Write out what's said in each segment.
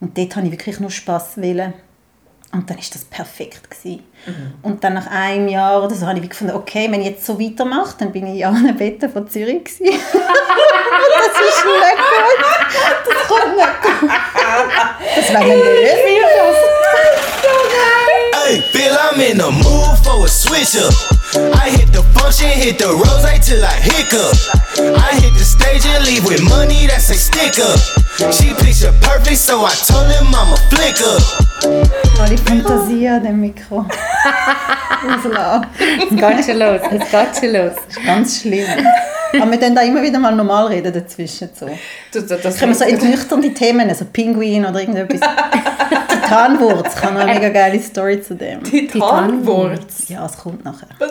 Und dort habe ich wirklich nur Spass wollen. Und dann war das perfekt. Gewesen. Und dann nach einem Jahr oder so habe ich gefunden, okay, wenn ich jetzt so weitermache, dann bin ich in allen Betten von Zürich. Das ist nicht gut. Das kommt nicht gut. Das wäre mir nicht. Hey, feel I'm in the mood for a switch up. I hit the function, hit the rose till I hiccup. I hit the stage and leave with money that's a stick up. She picture perfect, so I told him I'm a flick up. Alle Fantasie an dem Mikro. Rauslassen. Es geht schon los, es geht schon los. Das ist ganz schlimm. Aber wir können da immer wieder mal normal reden dazwischen. So. Das, das, das Können wir so entnüchternde Themen, also Pinguin oder irgendetwas. Titanwurz, kann noch eine mega geile Story zu dem. Titanwurz. Ja, es kommt nachher. Was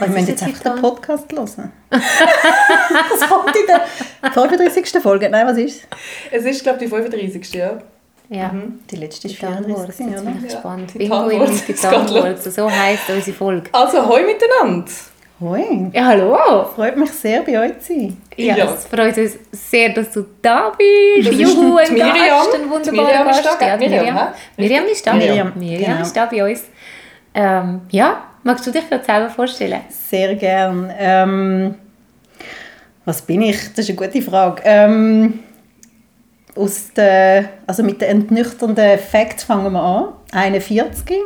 Wir müssen jetzt ist einfach Titan? den Podcast hören. das kommt in der 35. Folge. Nein, was ist Es ist, glaube ich, die 35. Ja. Ja. Die letzte ist Titanwurz, 34, jetzt oder? bin ich Ja, gespannt. Titanwurz. Pinguin und Es Titanwurz, so heisst unsere Folge. Also, hoi miteinander. Hoi. Ja, hallo! Freut mich sehr, bei euch zu sein. Ja, Ja. es freut uns sehr, dass du da bist. Das ist Juhu, ein Miriam. Gast, ein wunderbarer Miriam ist Gast. da, Ja, Miriam, Miriam. Miriam ist da. Miriam, Miriam genau. ist da bei uns. Ähm, ja, magst du dich gerade selber vorstellen? Sehr gern. Ähm, was bin ich? Das ist eine gute Frage. Ähm, aus der, also mit den entnüchternden Facts fangen wir an. 41.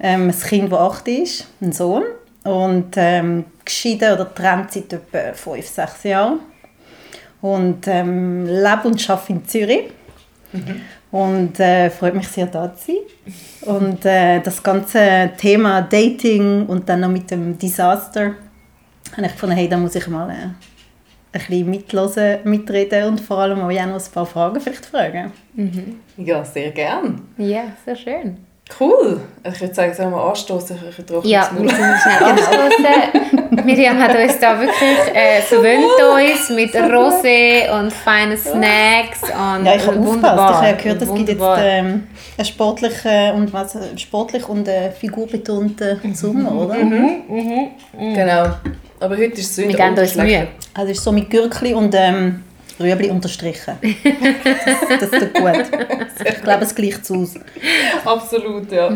Ähm, ein Kind, das 8 ist, ein Sohn. Und ähm, geschieden oder getrennt seit etwa 5, 6 Jahren. Und ähm, lebe und arbeite in Zürich. Und äh, freut mich sehr, da zu sein. Und äh, das ganze Thema Dating und dann noch mit dem Disaster habe ich gefunden, hey, da muss ich mal äh, ein bisschen mitlosen, mitreden und vor allem auch noch ein paar Fragen vielleicht fragen. Ja, sehr gern. Ja, sehr schön. Cool. Ich würde sagen, sollen wir anstoßen? Ich habe ein Ja, wir sind schnell angestoßen. Miriam hat uns da wirklich äh, verwöhnt uns mit Rosé und feinen Snacks und Ja, ich habe wunderbar. Ich habe gehört, es gibt jetzt ähm, einen sportlichen und, was, einen sportlich und einen figurbetonten Sommer, oder? Genau. Aber heute ist es Wir wieder geben uns Mühe. Also es ist so mit Gürkli und ähm, Rüebli unterstrichen. das, das tut gut. Ich glaube, es gleicht es aus. Absolut, ja.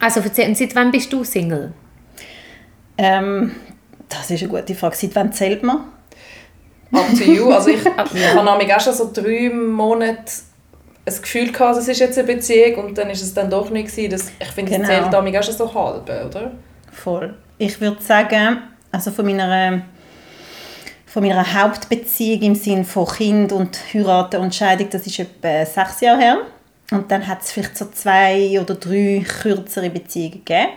Also erzähl, seit wann bist du Single? Ähm, das ist eine gute Frage. Seit wann zählt man? Up to you. Also ich, ich habe nämlich auch schon so drei Monate ein Gefühl gehabt, es ist jetzt eine Beziehung und dann ist es dann doch nicht gewesen. Das, ich finde, es Genau. zählt nämlich auch schon so halb, oder? Voll. Ich würde sagen, also von meiner, von meiner Hauptbeziehung im Sinne von Kind und Heiraten und Scheidung, das ist etwa sechs Jahre her. Und dann hat es vielleicht so zwei oder drei kürzere Beziehungen gegeben.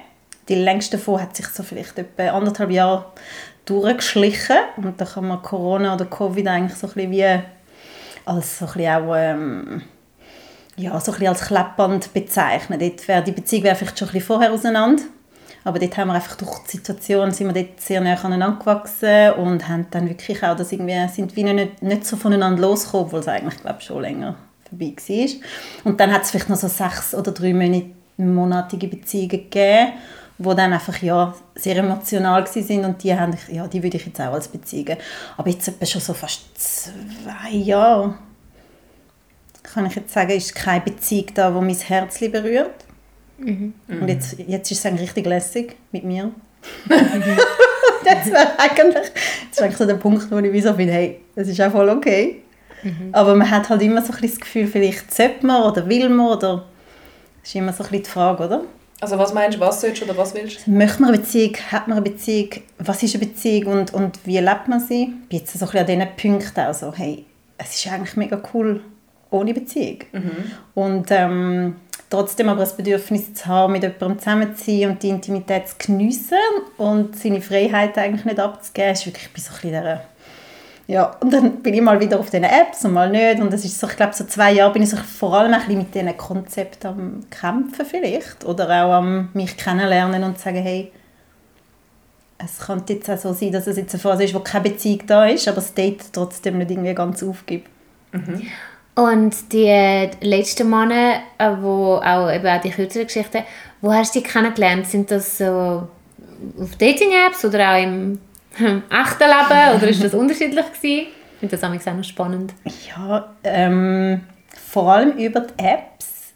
Die längste davon hat sich so vielleicht etwa anderthalb Jahre durchgeschlichen. Und da kann man Corona oder Covid eigentlich so ein bisschen wie als so ein bisschen auch ähm, ja, so ein bisschen als Kleppband bezeichnen. Wäre die Beziehung wäre vielleicht schon ein bisschen vorher auseinander. Aber dort haben wir einfach durch die Situation sind wir dort sehr nah aneinander gewachsen und haben dann wirklich auch das irgendwie, sind wie nicht, nicht so voneinander losgekommen, obwohl es eigentlich, glaube schon länger vorbei war. Und dann hat es vielleicht noch so sechs oder drei Monat- monatige Beziehungen gegeben, die dann einfach ja, sehr emotional waren und die, haben, ja, die würde ich jetzt auch als Beziehungen. Aber jetzt etwa schon so fast zwei Jahre kann ich jetzt sagen, ist keine Beziehung da, wo mein Herz berührt. Und jetzt, jetzt ist es eigentlich richtig lässig mit mir. das wäre eigentlich, das ist eigentlich so der Punkt, wo ich so bin, hey, das ist auch voll okay. Aber man hat halt immer so ein bisschen das Gefühl, vielleicht sollte man oder will man oder das ist immer so ein bisschen die Frage, oder? Also was meinst du, was sollst du oder was willst du? Möchte man eine Beziehung, hat man eine Beziehung, was ist eine Beziehung und, und wie lebt man sie? Ich bin jetzt so ein bisschen an diesen Punkten auch so, hey, es ist eigentlich mega cool ohne Beziehung. Und ähm, trotzdem aber das Bedürfnis zu haben, mit jemandem zusammen zu sein und die Intimität zu geniessen und seine Freiheit eigentlich nicht abzugeben, ist wirklich bei so ein dieser ja, und dann bin ich mal wieder auf diesen Apps und mal nicht. Und das ist so, ich glaube, so zwei Jahre bin ich so vor allem ein mit diesen Konzepten am Kämpfen vielleicht. Oder auch am mich kennenlernen und sagen, hey, es könnte jetzt auch so sein, dass es jetzt eine Phase ist, wo keine Beziehung da ist, aber das Date trotzdem nicht irgendwie ganz aufgibt. Und die letzten Monate, äh, wo auch, eben auch die kürzeren Geschichten, wo hast du die kennengelernt? Sind das so auf Dating-Apps oder auch im echten Leben? Oder ist das unterschiedlich gewesen? Ich finde das auch noch spannend. Ja, ähm, vor allem über die Apps.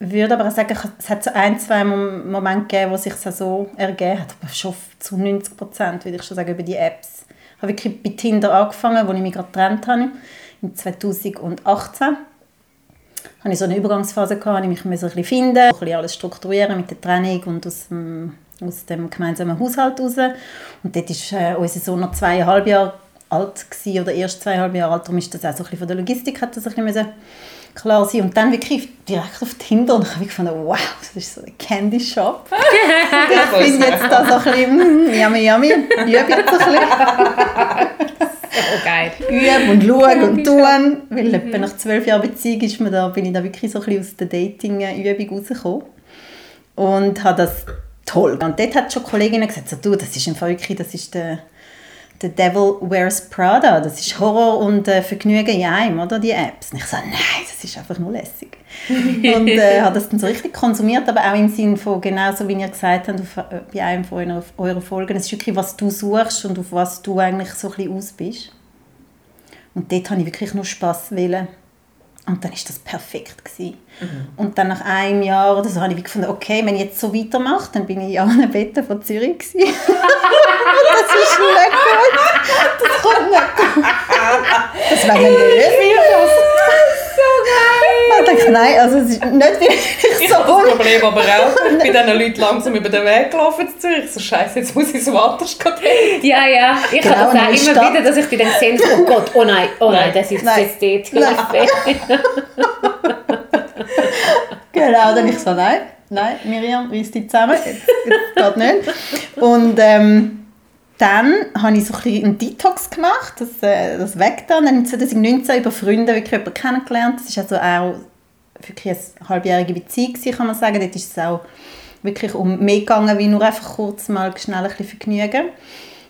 würde aber sagen, es hat so ein, zwei Mom- Momente gegeben, wo sich so ergeben hat, aber schon zu 90 Prozent, würde ich schon sagen, über die Apps. Ich habe wirklich bei Tinder angefangen, wo ich mich gerade getrennt habe, im 2018 hatte ich so eine Übergangsphase, gehabt, wo ich mich ein bisschen finden ein bisschen alles strukturieren mit der Trennung und aus dem, aus dem gemeinsamen Haushalt raus. Und dort war äh, unser Sohn noch zweieinhalb Jahre alt gewesen, oder erst zweieinhalb Jahre alt, darum ist das auch so ein bisschen von der Logistik hat das ein bisschen klar sein. Und dann wirklich direkt auf Tinder und ich habe gefunden, wow, das ist so ein Candy Shop. ich finde jetzt da so ein bisschen, mm, yummy, yummy, übe jetzt ein bisschen. Oh, geil. üben und schauen und tun. Weil etwa nach zwölf Jahren Beziehung ist mir da, bin ich da wirklich so ein bisschen aus der Dating-Übung rausgekommen. Und habe das toll. Und dort hat schon Kolleginnen gesagt, so, du, das ist Fall wirklich, das ist der, der Devil Wears Prada. Das ist Horror und äh, Vergnügen in einem, oder, die Apps. Und ich so, nein, das ist einfach nur lässig. und äh, habe das dann so richtig konsumiert, aber auch im Sinne von, genau so wie ihr gesagt habt, auf, äh, bei einem von eurer, eurer Folgen, es ist wirklich, was du suchst und auf was du eigentlich so ein bisschen aus bist. Und dort habe ich wirklich nur Spass wollen. Und dann war das perfekt. Gewesen. Und dann nach einem Jahr oder so habe ich wie gefunden, okay, wenn ich jetzt so weitermache, dann bin ich in allen Betten von Zürich. Gewesen. das ist nicht gut. Das kommt nicht gut. Das wäre mir nicht. so geil. Ich nein, also es ist nicht wirklich Ich so. habe das Problem aber auch. Ich bin diesen Leuten langsam über den Weg gelaufen zu Zürich. So, Scheiße, jetzt muss ich so anders gehen. Ja, ja. Ich Genau, habe das auch immer Stadt. wieder, dass ich die dann sehe, oh Gott, oh nein, oh nein, Nein. das ist Nein. jetzt dort. Genau, dann ich so, nein, nein, Miriam, reiss dich zusammen, jetzt, jetzt geht nicht. Und ähm, dann habe ich so ein einen Detox gemacht, das, äh, das weg dann. Dann 2019 über Freunde wirklich jemanden kennengelernt. Das ist also auch wirklich eine halbjährige Beziehung, kann man sagen. Dort ist es auch wirklich um mehr gegangen, wie nur einfach kurz mal schnell ein bisschen Vergnügen.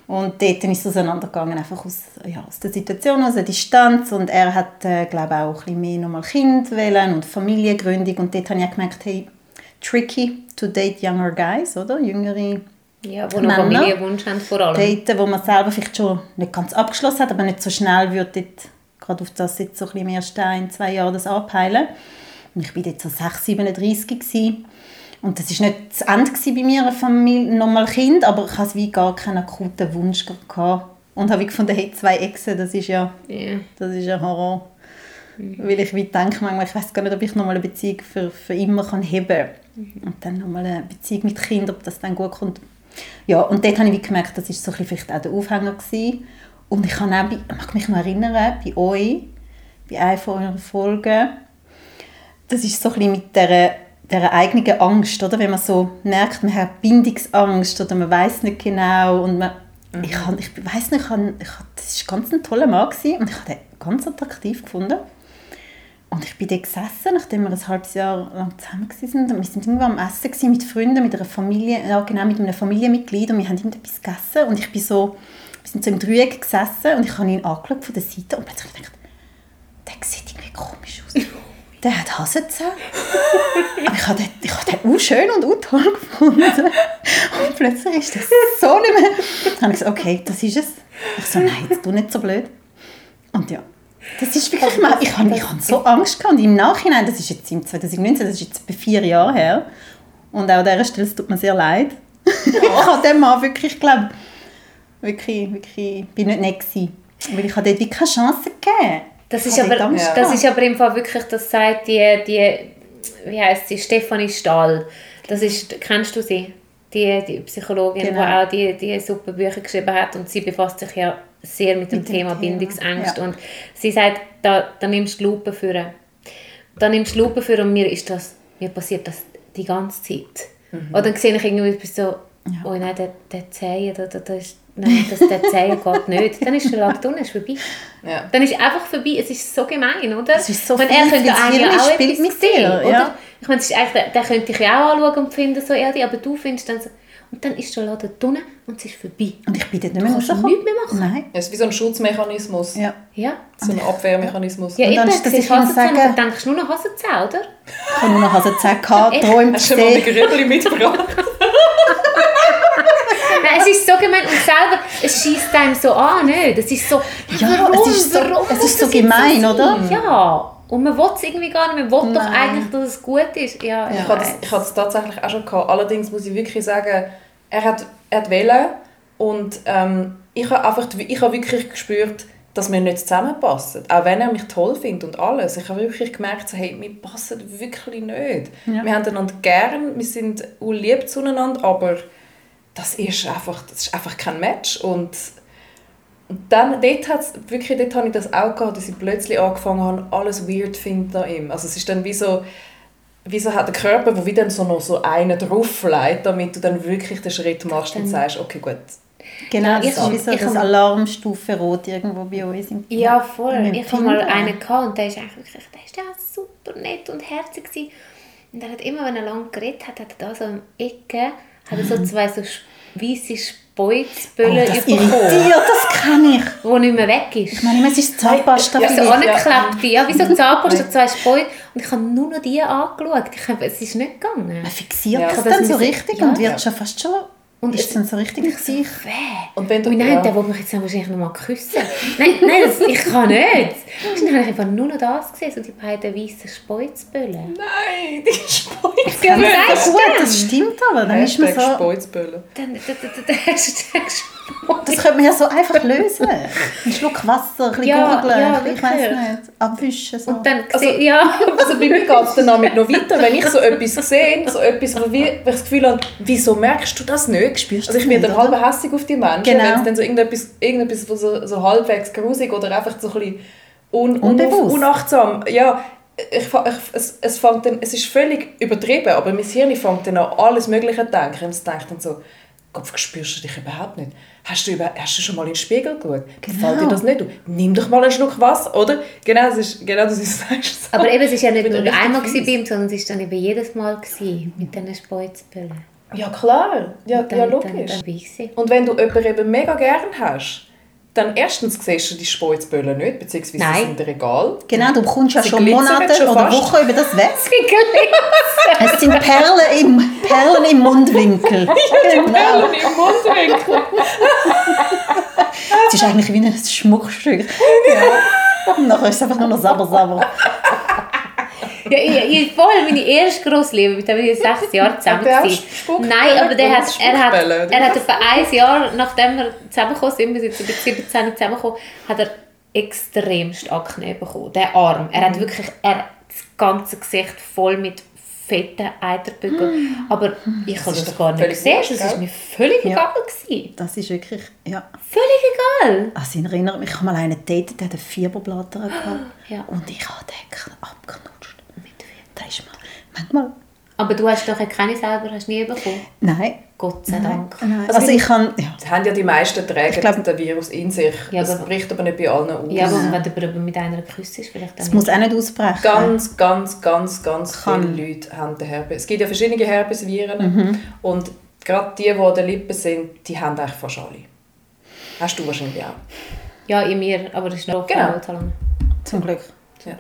Und dort ist es auseinandergegangen, einfach aus, ja, aus der Situation, aus der Distanz. Und er hat, äh, glaube auch ein bisschen mehr nochmal Kind wählen und Familiengründung. Und dort habe ich auch gemerkt, hey, tricky to date younger guys, oder? Jüngere Ja, wo noch Männer. Familienwunsch haben vor allem. daten, wo man selber vielleicht schon nicht ganz abgeschlossen hat, aber nicht so schnell würde dort, gerade auf das jetzt so ein bisschen im ersten ein, zwei Jahren das anpeilen. Und ich war dort so 6, 37 gewesen. Und das war nicht das Ende bei mir, Familie, nochmal Kind, aber ich hatte wie gar keinen akuten Wunsch gehabt. Und habe gefunden, hey, zwei Exen, das ist ja, Ja. das ist ja Horror. Weil ich wie denke manchmal, ich weiß gar nicht, ob ich nochmal eine Beziehung für, für immer kann heben kann. Und dann nochmal eine Beziehung mit Kind, ob das dann gut kommt. Ja, und dort habe ich gemerkt, das war so ein bisschen vielleicht auch der Aufhänger. Gewesen. Und ich kann auch, bei, ich mag mich noch erinnern, bei euch, bei einer von euren Folgen, das ist so ein bisschen mit dieser, dieser eigenen Angst, oder? Wenn man so merkt, man hat Bindungsangst oder man weiß nicht genau und man, ich, han- ich weiß nicht, ich ich, das war ganz ein toller Mann gewesen, und ich habe den ganz attraktiv gefunden. Und ich bin dort gesessen, nachdem wir ein halbes Jahr lang zusammen waren. Und wir sind irgendwo am Essen mit Freunden, mit einer Familie, ja, genau, mit einem Familienmitglied. Und wir haben irgendetwas gegessen. Und ich bin so, wir sind so im Dreieck gesessen und ich habe ihn angeschaut von der Seite und plötzlich gedacht, der sieht irgendwie komisch aus. Der hat Hasenzähne. Aber ich habe den, ich habe den schön und auch toll gefunden. Und plötzlich ist das so nicht mehr. Dann habe ich gesagt, okay, das ist es. Ich so, nein, jetzt tu nicht so blöd. Und ja, das ist wirklich mal, ich habe ich habe so Angst gehabt. Im Nachhinein, das ist jetzt im 2019, das ist jetzt bei vier Jahren her. Und auch an dieser Stelle, es tut mir sehr leid. ich habe dem Mann wirklich, ich glaube, wirklich, wirklich, bin nicht nett gewesen. Weil ich habe dort keine Chance gegeben. Das ist, aber, Angst das gehabt. ist aber im Fall wirklich, das sagt die, die wie heißt sie, Stefanie Stahl. Das ist, kennst du sie? Die, die Psychologin, Genau. die auch die, die super Bücher geschrieben hat und sie befasst sich ja sehr mit dem Mit dem Thema Thema, Bindungsangst ja. und sie sagt, da, da nimmst du Lupe für da nimmst du Lupe für und mir ist das, mir passiert das die ganze Zeit. Oder dann sehe ich irgendwie etwas so, oh nein, der, der Zehen, da, da, da ist, nein, das, der Zehen geht nicht. Dann ist der Tag unten, ist vorbei. Ja. Dann ist einfach vorbei. Es ist so gemein, oder? Es ist so meine, viel, er könnte eigentlich auch etwas mit sehen, dir, oder? ja. Ich meine, es ist eigentlich, den, den könnte ich ja auch anschauen und finden, so ehrlich, aber du findest dann so, und dann ist der Laden unten und es ist vorbei. Und ich bin dort nicht Du mehr kannst rausgekommen. nichts mehr machen. Nein. Es ist wie so ein Schutzmechanismus. Ja. Ja. So ein Abwehrmechanismus. Ja, Und dann ist das, ich kann sagen- dann denkst du nur noch Hasenzähne, oder? Ich habe nur noch Hasenzähne gehabt, träumt Hast du mal ein Grübeli mitgebracht? Nein, es ist so gemein und selber, es schießt einem so an, nicht? Es ist so, Ja, warum, es ist so- warum es ist so gemein, sein? oder? Ja. Und man will es irgendwie gar nicht, man will doch Nein. eigentlich, dass es gut ist. Ja, Ich ich hatte das tatsächlich auch schon gehabt. Allerdings muss ich wirklich sagen, er hat, er hat wählen und ähm, ich habe einfach, ich habe wirklich gespürt, dass wir nicht zusammenpassen. Auch wenn er mich toll findet und alles. Ich habe wirklich gemerkt, so, hey, wir passen wirklich nicht. Ja. Wir haben einander gern, wir sind lieb zueinander, aber das ist einfach, das ist einfach kein Match. Und dann, dort, hat's, wirklich, dort habe ich das auch gehabt, dass ich plötzlich angefangen habe, alles weird zu finden an ihm. Also es ist dann wie so, wie so hat der Körper, wo wieder so noch so einen drauflegt, damit du dann wirklich den Schritt machst und sagst, okay, gut. Genau, ich das ist wie so das Alarmstufe Rot irgendwo bei uns. Im, Ja, voll. im Ich hatte mal einen gehabt und der ist eigentlich wirklich, der ist ja super nett und herzig gewesen. Und er hat immer, wenn er lang geredet hat, hat er da so im Ecke, hat er so zwei so weiße Speuzböllen Mhm. Oh, das irritiert, das kann ich. wo nicht mehr weg ist. Ich meine, es ist Zahnpasta. Ja, So angeklebte, ja, wie so Zahnpasta, zwei Speuz. Und ich habe nur noch die angeschaut. Ich habe, es ist nicht gegangen. Man fixiert Ja. das dann so richtig ja. und wird schon fast schon... Und ist ich- dann so richtig Gesicht. Weh. Und wenn du, Und nein, ja. der will mich jetzt dann wahrscheinlich noch mal küssen. Nein, nein, das, ich kann nicht. Und dann habe ich einfach nur noch das gesehen, so die beiden weißen Speuzböllen. Nein, die Speuzbölle. Ja, Ja, sagst gut, du? das stimmt aber. Dann ist man so... Speuzbölle. Dann, dann, dann, dann hast du den Das könnte man ja so einfach lösen. Ein Schluck Wasser, ein bisschen Ja, gurgeln, ja, ich weiß nicht, abwischen. So. Und dann Also- ja. Also bei mir geht es dann damit noch weiter, wenn ich so etwas sehe, so etwas, wo ich das Gefühl habe, wieso merkst du das nicht? Spürst du also ich nicht, dann halb hässig auf die Menschen, Genau. wenn es dann so irgendetwas, irgendetwas wo so, so halbwegs grusig oder einfach so ein bisschen un, Unbewusst. unachtsam. Ja, ich, ich, es, es, fängt dann, es ist völlig übertrieben, aber mein Hirn fängt dann an alles Mögliche zu denken. Und es denkt dann so, Kopf, spürst du dich überhaupt nicht? Hast du, über, hast du schon mal in den Spiegel geschaut? Gefällt dir das nicht? Du, nimm doch mal einen Schluck Wasser, oder? Genau, das ist genau das, du sagst. Aber eben, es war ja nicht nur einmal gewesen bei ihm, sondern es war dann eben jedes Mal gewesen, mit diesen Speuzböllen. Ja, klar. Ja, Dann, ja Dann, logisch. dann ich sie. Und wenn du jemanden eben mega gern hast, dann erstens siehst du die Speuzböllen nicht, beziehungsweise Nein. sind dir egal. Genau, du bekommst ja Sie schon Monate schon oder. Wochen über das weg. Es sind Perlen im, Perlen im Mundwinkel. genau. im Mundwinkel. Es ist eigentlich wie ein Schmuckstück. Ja. Und nachher ist es einfach nur noch Sabber, Sabber. Ja, ich, ich, voll, meine erste Grossliebe, mit dem bin ich sechs Jahre zusammen. Der. Spuckbälle Nein, aber der hat, er hat, er hat etwa ein Jahr, nachdem wir zusammengekommen sind, wir sind so bei 17 zusammengekommen, hat er extremst Akne bekommen. Der Arm. Er Mhm. hat wirklich, er das ganze Gesicht voll mit fetten Eiterbügeln. Aber ich habe das gar nicht gesehen. wurscht, Das war mir völlig Ja. egal. Gewesen. Das ist wirklich, ja. Völlig egal. Also ich erinnere mich, ich habe mal einen datet, der hatte Fieberblätter gehabt. Ja. Und ich habe den abgenutscht. Da ist man manchmal... Aber du hast doch keine selber hast nie bekommen. Nein. Gott sei Nein. Dank. Nein. Also ich kann... Ja. Das haben ja die meisten Träger Ich glaub- den Virus in sich. Ja, das aber- bricht aber nicht bei allen aus. Ja, aber wenn du aber mit einer geküsst ist, vielleicht dann Es muss auch nicht ausbrechen. Ganz, ganz, ganz, ganz Kann. viele Leute haben den Herpes. Es gibt ja verschiedene Herpesviren Mhm. und gerade die, die an den Lippen sind, die haben eigentlich fast alle. Hast du wahrscheinlich auch. Ja, in mir, aber das ist noch Genau. Zum Glück. Ja,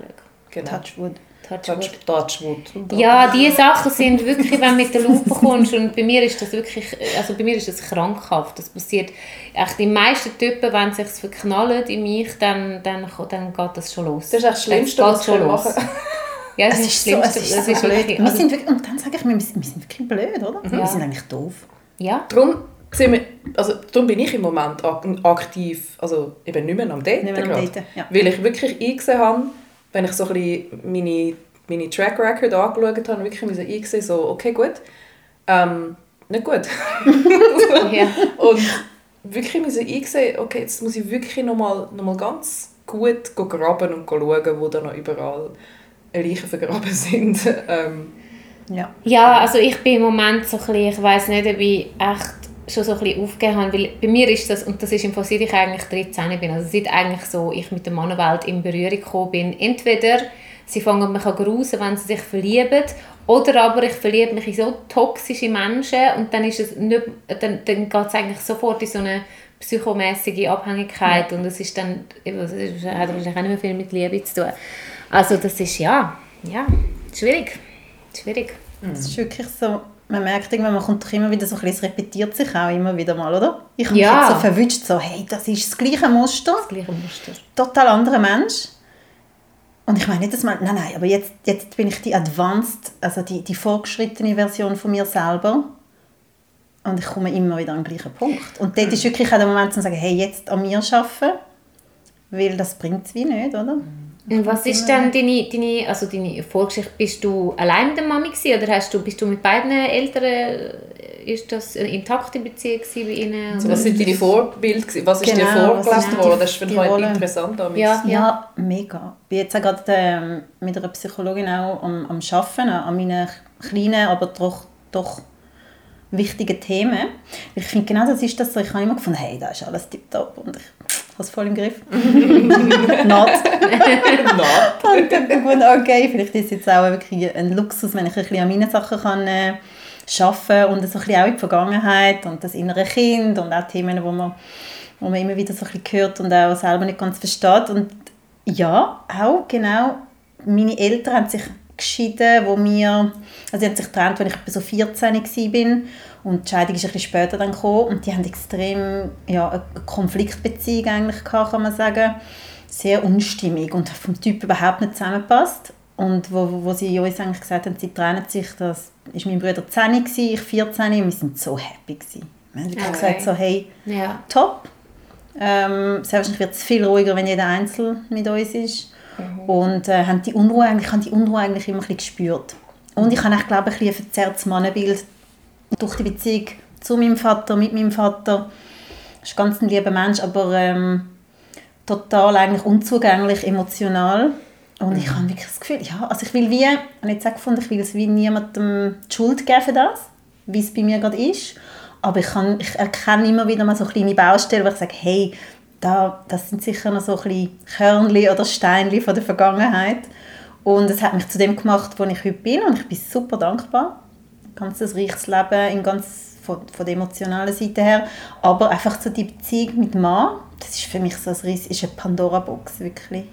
genau. Touchwood. Touchwood. Touch, Touchwood. Ja, diese Sachen sind wirklich, wenn du mit der Lupe kommst und bei mir ist das wirklich, also bei mir ist das krankhaft. Das passiert, echt die meisten Typen, wenn sie sich verknallen in mich, dann, dann, dann geht das schon los. Das ist echt das Schlimmste, Das was schon los. machen Ja, das Es ist ist, das so, Schlimmste. es ist so ist blöd. wirklich, wir also, sind wirklich, und dann sage ich mir, wir sind wir sind wirklich blöd, oder? Wir sind eigentlich doof. ja. Darum, sind wir, also, darum bin ich im Moment ak aktiv, also eben nicht mehr am Daten, Nicht mehr am. Daten, ja. Weil ich wirklich eingesehen habe, wenn ich so ein bisschen meine, meine Track Record angeschaut habe, wirklich müssen eingesehen, so, okay, gut, ähm, nicht gut. ja. Und wirklich müssen eingesehen, okay, jetzt muss ich wirklich nochmal noch mal ganz gut go graben und go schauen, wo da noch überall Leichen vergraben sind. ähm, Ja. Ja, also ich bin im Moment so ein bisschen, ich weiss nicht, ob ich echt schon so ein bisschen aufgegeben habe, weil bei mir ist das, und das ist im Fall, seit ich eigentlich 13 bin, also seit eigentlich so ich mit der Mannenwelt in Berührung gekommen bin, entweder sie fangen mich an grusen, wenn sie sich verlieben, oder aber ich verliebe mich in so toxische Menschen und dann ist es nicht, dann, dann geht es eigentlich sofort in so eine psychomäßige Abhängigkeit und es ist dann, das hat wahrscheinlich auch nicht mehr viel mit Liebe zu tun. Also das ist, ja, ja, schwierig, schwierig. Es ist wirklich so, man merkt irgendwann, man kommt doch immer wieder so ein bisschen, es repetiert sich auch immer wieder mal, oder? Ich habe mich Ja. jetzt so verwünscht, so, hey, das ist das gleiche Muster, Das gleiche Muster. total anderer Mensch. und ich meine nicht, dass man, nein, nein, aber jetzt, jetzt bin ich die advanced, also die, die fortgeschrittene Version von mir selber und ich komme immer wieder an den gleichen Punkt. Und dort ist wirklich auch der Moment, zu sagen, hey, jetzt an mir arbeiten, weil das bringt es wie nicht, oder? Und was ist dann deine, deine, also deine Vorgeschichte? Bist du allein mit der Mami gewesen, oder hast du, bist du mit beiden Eltern, äh, ist das eine intakte Beziehung bei ihnen? Also, was sind deine Vorbilder? Was ist dir Genau, was vorgelebt worden? Das ist für Rollen? interessant. Damit. Ja. Ja, mega. Ich bin jetzt auch gerade ähm, mit einer Psychologin auch am, am Arbeiten, an meinen kleinen, aber doch, doch wichtigen Themen. Ich finde, genau das ist das so. Ich habe immer gefunden, hey, da ist alles tipptopp und ich es voll im Griff. Not. Nein. Und dann gefunden, okay, vielleicht ist es jetzt auch wirklich ein Luxus, wenn ich ein bisschen an meinen Sachen kann, äh, arbeiten und so ein bisschen auch in die Vergangenheit und das innere Kind und auch Themen, wo man, wo man immer wieder so ein bisschen hört und auch selber nicht ganz versteht. Und ja, auch genau, meine Eltern haben sich geschieden, wo wir, also sie haben sich getrennt, als ich so 14 war und die Scheidung ist ein bisschen später dann gekommen und die haben extrem, ja, eine Konfliktbeziehung eigentlich gehabt, kann man sagen sehr unstimmig und vom Typ überhaupt nicht zusammengepasst. Und wo, wo sie uns eigentlich gesagt haben, sie trennen sich, das war mein Bruder 10, gewesen, ich 14 und wir sind so happy. Gewesen. Wir haben wirklich Okay. gesagt, so, hey, Ja. top. Ähm, selbstverständlich wird es viel ruhiger, wenn jeder einzeln mit uns ist. Und äh, haben die Unruhe eigentlich, ich habe die Unruhe eigentlich immer ein bisschen gespürt. Und ich habe auch, glaube ich, ein, bisschen ein verzerrtes Mannenbild durch die Beziehung zu meinem Vater, mit meinem Vater. Er ist ganz ein lieber Mensch, aber ähm, total eigentlich unzugänglich, emotional. Und ich habe wirklich das Gefühl, ja, also ich will wie, ich habe jetzt auch gefunden, ich will es wie niemandem die Schuld geben für das, wie es bei mir gerade ist. Aber ich, kann, ich erkenne immer wieder mal so kleine Baustellen, wo ich sage, hey, da, das sind sicher noch so ein bisschen Körnchen oder Steinchen von der Vergangenheit. Und es hat mich zu dem gemacht, wo ich heute bin und ich bin super dankbar. Ein ganzes reiches Leben in ganz, von, von der emotionalen Seite her. Aber einfach so die Beziehung mit Mann, das ist für mich so ein ist eine Pandora-Box, wirklich.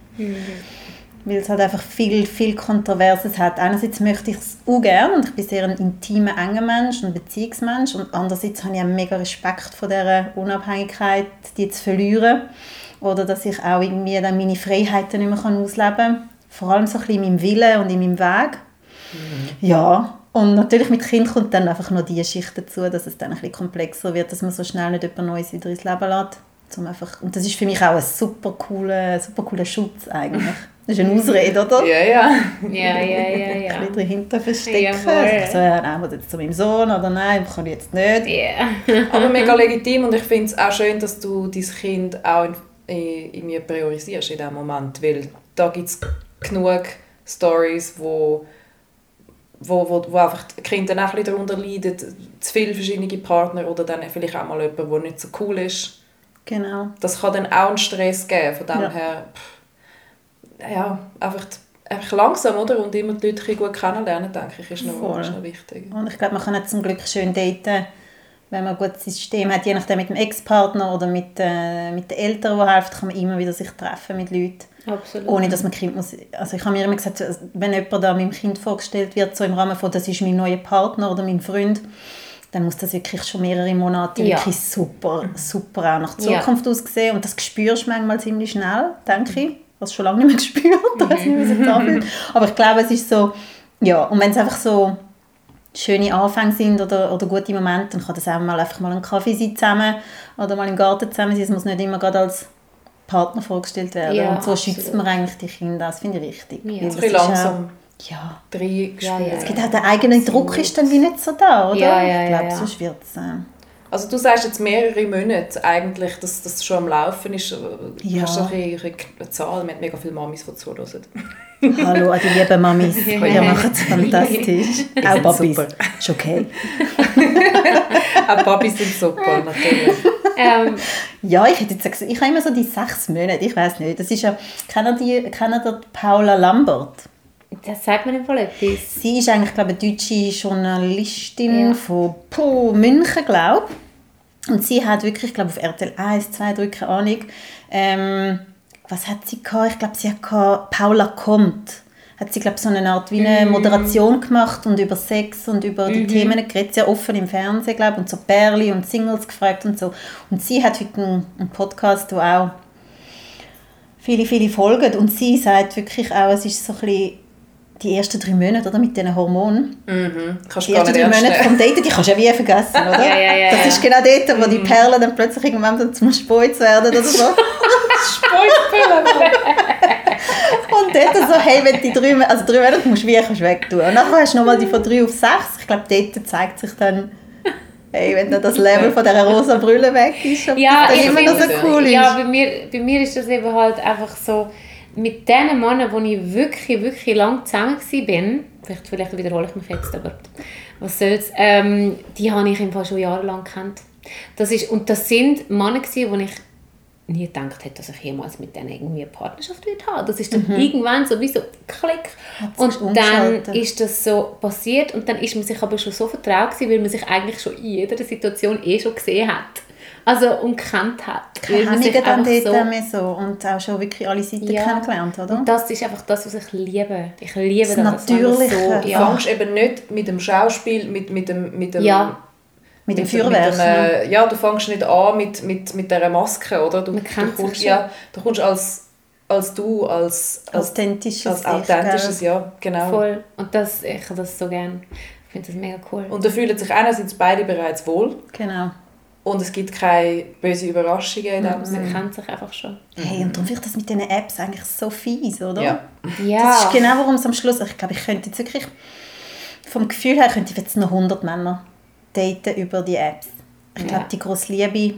Weil es halt einfach viel, viel Kontroverses hat. Einerseits möchte ich es auch gerne und ich bin sehr ein intimer, enger Mensch und Beziehungsmensch und andererseits habe ich auch mega Respekt vor dieser Unabhängigkeit, die zu verlieren oder dass ich auch irgendwie dann meine Freiheiten nicht mehr ausleben kann. Vor allem so ein bisschen in meinem Willen und in meinem Weg. Ja, und natürlich mit Kind kommt dann einfach noch die Schicht dazu, dass es dann ein bisschen komplexer wird, dass man so schnell nicht jemand Neues wieder ins Leben lässt. Zum einfach, und das ist für mich auch ein super cooler, super cooler Schutz eigentlich. Das ist eine Ausrede, oder? Ja, ja. Ja, ja, ja, ja. Ein bisschen dahinter verstecken. Jawohl. so, ja, nein, muss jetzt zu meinem Sohn oder nein, kann ich jetzt nicht. Ja. Aber mega legitim und ich finde es auch schön, dass du dein Kind auch in, in, in mir priorisierst in diesem Moment, weil da gibt es genug Stories, wo, wo, wo, wo einfach die Kinder dann auch ein bisschen darunter leiden, zu viele verschiedene Partner oder dann vielleicht auch mal jemand, der nicht so cool ist. Genau. Das kann dann auch einen Stress geben, von dem Ja. her, pff, ja, einfach, einfach langsam, oder? Und immer die Leute gut kennenlernen, denke ich, ist noch, Voll. ist noch wichtig. Und ich glaube, man kann zum Glück schön daten, wenn man ein gutes System hat, je nachdem mit dem Ex-Partner oder mit, äh, mit den Eltern, die helfen, kann man immer wieder sich treffen mit Leuten. Absolut. Ohne dass man Kind muss. Also ich habe mir immer gesagt, wenn jemand da meinem Kind vorgestellt wird, so im Rahmen von, das ist mein neuer Partner oder mein Freund, dann muss das wirklich schon mehrere Monate Ja. wirklich super, super auch nach Ja. Zukunft aussehen. Und das spürst du manchmal ziemlich schnell, denke ich. Was schon lange nicht mehr gespürt, ich weiß nicht, wie sich das anfühlt. Aber ich glaube, es ist so, ja, und wenn es einfach so schöne Anfänge sind oder, oder gute Momente, dann kann das auch mal einfach mal ein Kaffee sein zusammen oder mal im Garten zusammen sein. Es muss nicht immer gerade als Partner vorgestellt werden. Ja, und so absolut. schützt man eigentlich die Kinder. Das finde ich richtig. Ja. Das ist auch- langsam Ja. reingespürt. Ja, ja, Es gibt auch der eigene Druck ist dann wie nicht so da, oder? Ja, ja, ich glaube, ja. sonst wird es... Äh, Also du sagst jetzt mehrere Monate eigentlich, dass das schon am Laufen ist. Ja. Hast du ein bisschen eine Zahl? Wir haben mega viele Mamis, die zuhören. Hallo an die lieben Mamis. Ja. Ihr macht es fantastisch. Auch Babys. super. Ist okay. Auch Babys sind super, natürlich. ähm, Ja, ich hätte jetzt gesagt, ich habe immer so die sechs Monate, ich weiß nicht. Das ist ja, kennen die, kennen die Paula Lambert? Das sagt mir voll etwas. Sie ist eigentlich, glaube ich, eine deutsche Journalistin Ja. von Puh, München, glaube ich. Und sie hat wirklich, ich glaube auf RTL 1, 2, 3, keine Ahnung, ähm, was hat sie gehabt? Ich glaube, sie hat gehabt, Paula kommt. Hat sie, glaube ich, so eine Art wie eine Moderation gemacht und über Sex und über die Themen geredet, sehr offen im Fernsehen, glaube ich, und so Perli und Singles gefragt und so. Und sie hat heute einen, einen Podcast, der auch viele, viele folgen. Und sie sagt wirklich auch, es ist so ein bisschen die ersten drei Monate oder, mit diesen Hormonen. Kannst Die ersten drei Monate vom. Daten, die kannst du ja wie vergessen, oder? Ja, ja, ja, das ist genau dort, wo die Perlen dann plötzlich irgendwann dann zum Speiz werden oder so. Und dort so, hey, wenn die drei, also drei Monate musst du wie kannst du wegtun. Und nachher hast du nochmal die von drei auf sechs. Ich glaube, dort zeigt sich dann, hey, wenn dann das Level von dieser rosa Brille weg ist, ob Ja, das dann immer noch so cool ist. Ja, bei mir, bei mir ist das eben halt einfach so, mit den Männern, wo ich wirklich, wirklich lang zusammen bin, vielleicht, vielleicht wiederhole ich mich jetzt, aber was soll's, ähm, die habe ich im Fall schon jahrelang gekannt. Das ist, und das sind Männer gewesen, wo ich nie gedacht hätte, dass ich jemals mit denen irgendwie eine Partnerschaft würde haben. Das ist dann irgendwann so wie so klick. Und dann ist das so passiert und dann ist man sich aber schon so vertraut gewesen, weil man sich eigentlich schon in jeder Situation eh schon gesehen hat. Also und kennt hat. Keine dann mehr so und auch schon wirklich alle Seiten Ja. kennengelernt, oder? Und das ist einfach das, was ich liebe. Ich liebe Das Natürliche. So, Du ja. fängst eben nicht mit dem Schauspiel, mit, mit dem... Mit dem Ja. mit dem mit Feuerwerk. dem, äh, ja, du fängst nicht an mit, mit, mit dieser Maske, oder? Du, Man kennt du kommst, ja, du kommst als, als du, als, als, Authentisches als Ich, authentisches, ja, genau. Voll. Und das, ich habe das so gern. Ich finde das mega cool. Und da fühlen sich einerseits beide bereits wohl Genau. Und es gibt keine böse Überraschungen in dem man kennt sich einfach schon. Hey, und darum finde ich das mit diesen Apps eigentlich so fies, oder? Ja. Ja. Das ist genau, warum es am Schluss, ich glaube, ich könnte jetzt wirklich, vom Gefühl her könnte ich jetzt noch 100 Männer daten über die Apps. Ich glaube, Ja. die grosse Liebe,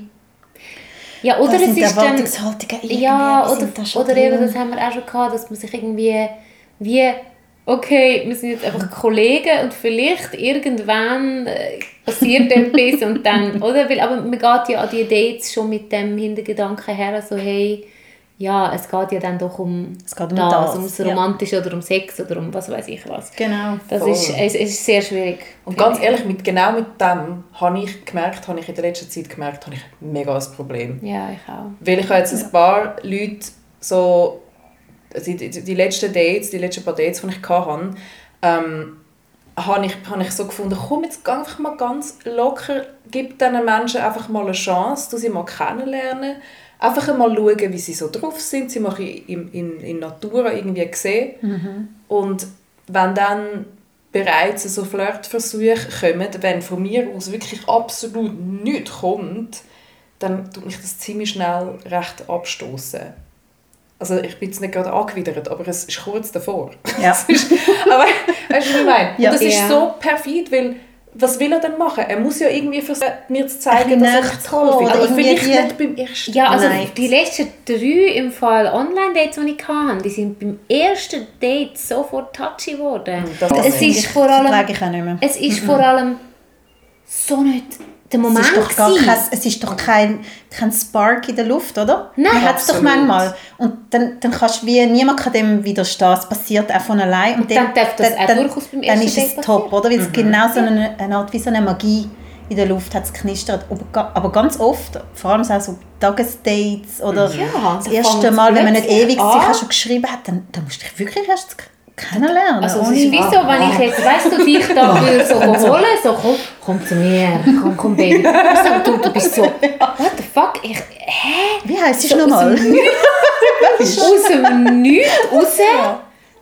ja, oder da es sind ist dann... Ja, oder, oder eben, das haben wir auch schon gehabt, dass man sich irgendwie wie, okay, wir sind jetzt einfach Kollegen und vielleicht irgendwann äh, passiert etwas und dann, oder? Weil, aber man geht ja an die Dates schon mit dem Hintergedanken her, so hey, ja, es geht ja dann doch um Es geht um das, das, ums ja. Romantische oder um Sex oder um was weiß ich was. Genau. Das Voll. ist, es, ist sehr schwierig. Und ganz ehrlich, mit, genau mit dem habe ich gemerkt, habe ich in der letzten Zeit gemerkt, habe ich mega ein Problem. Ja, ich auch. Weil ich habe jetzt ein paar Leute so, die, die, die letzten Dates, die letzten paar Dates, die ich hatte, ähm, habe ich, habe ich so gefunden, komm jetzt geh einfach mal ganz locker, gib diesen Menschen einfach mal eine Chance, du sie mal kennenlernen, einfach mal schauen, wie sie so drauf sind, sie mal in, in, in Natura irgendwie sehen. Und wenn dann bereits so Flirtversuche kommen, wenn von mir aus wirklich absolut nichts kommt, dann tut mich das ziemlich schnell recht abstoßen. Also ich bin jetzt nicht gerade angewidert, aber es ist kurz davor. Ja. Ist, aber weißt du, was ich meine? Ja. Das ist Ja. so perfid, weil was will er denn machen? Er muss ja irgendwie versuchen, mir zu zeigen, dass bisschen ich näher toll zu finde. kommen, Aber vielleicht irgendwie- nicht beim ersten Ja, also Nein. die letzten drei im Fall Online-Dates, die ich hatte, die sind beim ersten Date sofort touchy geworden. das es nicht. ist vor allem, vertrage ich auch nicht mehr. es ist vor allem so nicht der Es Moment ist doch, gar kein, es ist doch kein, kein Spark in der Luft, oder? Nein. Man hat es doch manchmal. Und dann, dann kannst du wie, niemand kann dem widerstehen. Es passiert auch von allein. Und, dann darf das auch durchaus beim Dann ersten ist es Date top, oder? Weil es genau so eine, eine Art wie so eine Magie in der Luft hat es knistert. Aber, ga- aber ganz oft, vor allem auch so Tagesdates oder Ja, das da erste Mal, wenn man nicht ewig an. sich schon geschrieben hat, dann, dann musst du dich wirklich erst kennenlernen. Also es ohne- ist wie so, wenn ich jetzt, weißt du, dich da würde so holen, so komm, komm zu mir, komm, komm Baby. So, du, du bist so, what the fuck, ich, hä? wie heisst es So aus nochmal? aus dem Nichts raus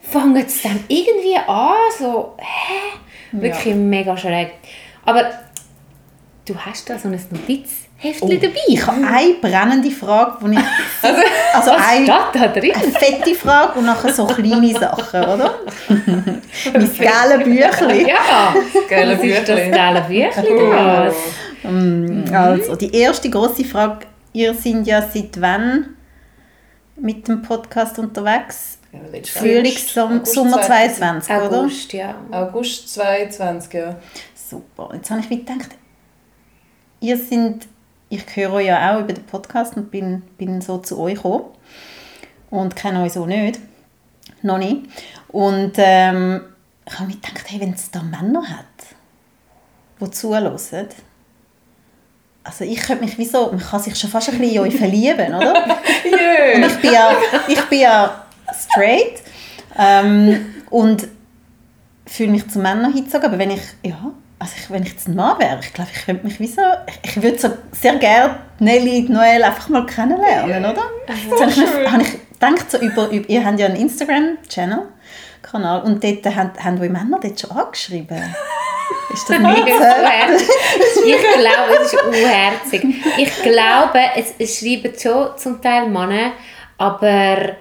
fangen es dann irgendwie an, so, hä? Wirklich mega schräg. Aber du hast da so ein Notizheftchen dabei. Ich habe eine brennende Frage, die ich... Also, Was eine, da drin? eine fette Frage und nachher so kleine Sachen, oder? Mein gelbe Büchlein. Ja, Geile ist das Büchlein. geile Büchlein. Mhm. Also, die erste große Frage. Ihr seid ja seit wann mit dem Podcast unterwegs? Ja, Frühling, August- Som August Sommer 2000. 22, oder? August, ja. August 22, ja. Super. Jetzt habe ich mir gedacht, ihr sind, ich höre euch ja auch über den Podcast und bin, bin so zu euch gekommen und kenne euch so nicht, noch nicht. Und ähm, ich habe mir gedacht, hey, wenn es da Männer hat, die zuhören, also ich könnte mich wie so, man kann sich schon fast ein bisschen in euch verlieben, oder? Und ich bin ja, ich bin ja straight ähm, und fühle mich zu Männern hingezogen, aber wenn ich, ja, also ich, wenn ich jetzt ein Mann wäre, ich glaube, ich könnte mich wie so, ich, ich würde so sehr gerne Nelly, Noel einfach mal kennenlernen, oder? Jetzt habe ich, habe ich denkt so über, über ihr habt ja einen Instagram-Channel, Kanal, und dort haben, haben euch Männer dort schon angeschrieben. Ist das nicht so? ich glaube, es ist unherzig. Ich glaube, es, es schreiben schon zum Teil Männer, aber